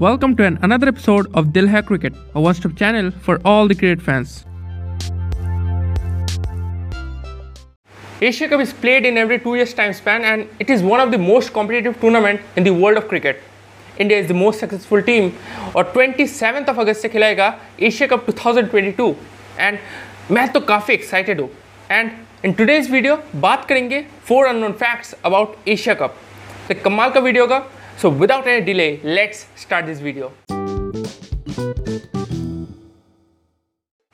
Welcome to an another episode of Dil Hai Cricket, a one-stop channel for all the cricket fans. Asia Cup is played in every two years time span and it is one of the most competitive tournament in the world of cricket. India is the most successful team और 27th of अगस्त से खिलाएगा Asia cup 2022 and मैं तो काफ़ी excited हूँ and in today's video बात करेंगे four unknown facts about Asia cup तो कमाल का वीडियो होगा so without any delay let's start this video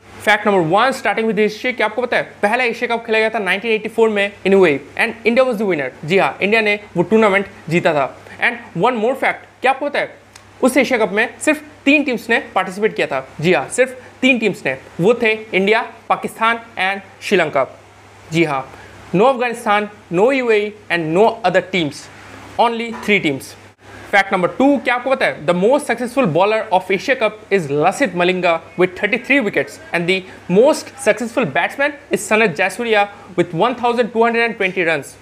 fact number one starting with history क्या आपको पता है? पहला एशिया कप खेला गया था 1984 में इन वे and India was the winner जी हाँ इंडिया ने वो टूर्नामेंट जीता था. एंड वन मोर फैक्ट क्या आपको पता है? उस एशिया कप में सिर्फ़ तीन टीम्स ने पार्टिसिपेट किया था. जी हाँ सिर्फ़ तीन टीम्स ने. वो थे इंडिया पाकिस्तान एंड श्रीलंका जी हाँ no Afghanistan no you and no other teams only three teams fact number two क्या आपको पता है? The most successful bowler of Asia cup is Lasith Malinga with 33 wickets and the most successful batsman is Sanath Jayasuriya with 1220 runs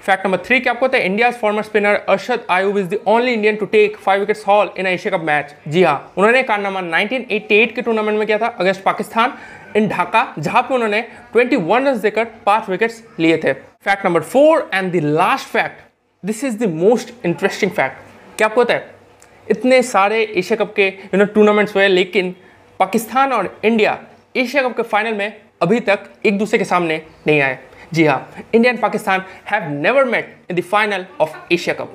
fact number three क्या आपको पता है? India former spinner Arshad Ayub is the only Indian to take five wickets haul in Asia cup match जी हाँ उन्होंने कारनामा 1988 के tournament में किया था अगेंस्ट पाकिस्तान इन ढाका, जहाँ पे उन्होंने 21 रन देकर पाँच विकेट्स लिए थे। Fact number four and the last fact this is the most interesting fact क्या पता है? इतने सारे एशिया कप के यू नो टूर्नामेंट्स हुए, लेकिन पाकिस्तान और इंडिया एशिया कप के फाइनल में अभी तक एक दूसरे के सामने नहीं आए। जी हाँ India and Pakistan have never met in the final of Asia cup.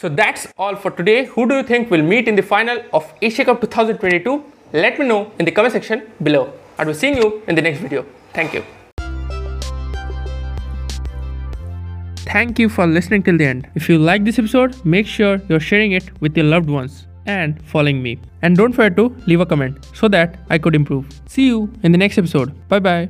So that's all for today who do you think will meet in the final of Asia cup 2022 let me know in the comment section below I will see you in the next video thank you Thank you for listening till the end. If you like this episode, make sure you're sharing it with your loved ones and following me. And don't forget to leave a comment so that I could improve. See you in the next episode. Bye bye.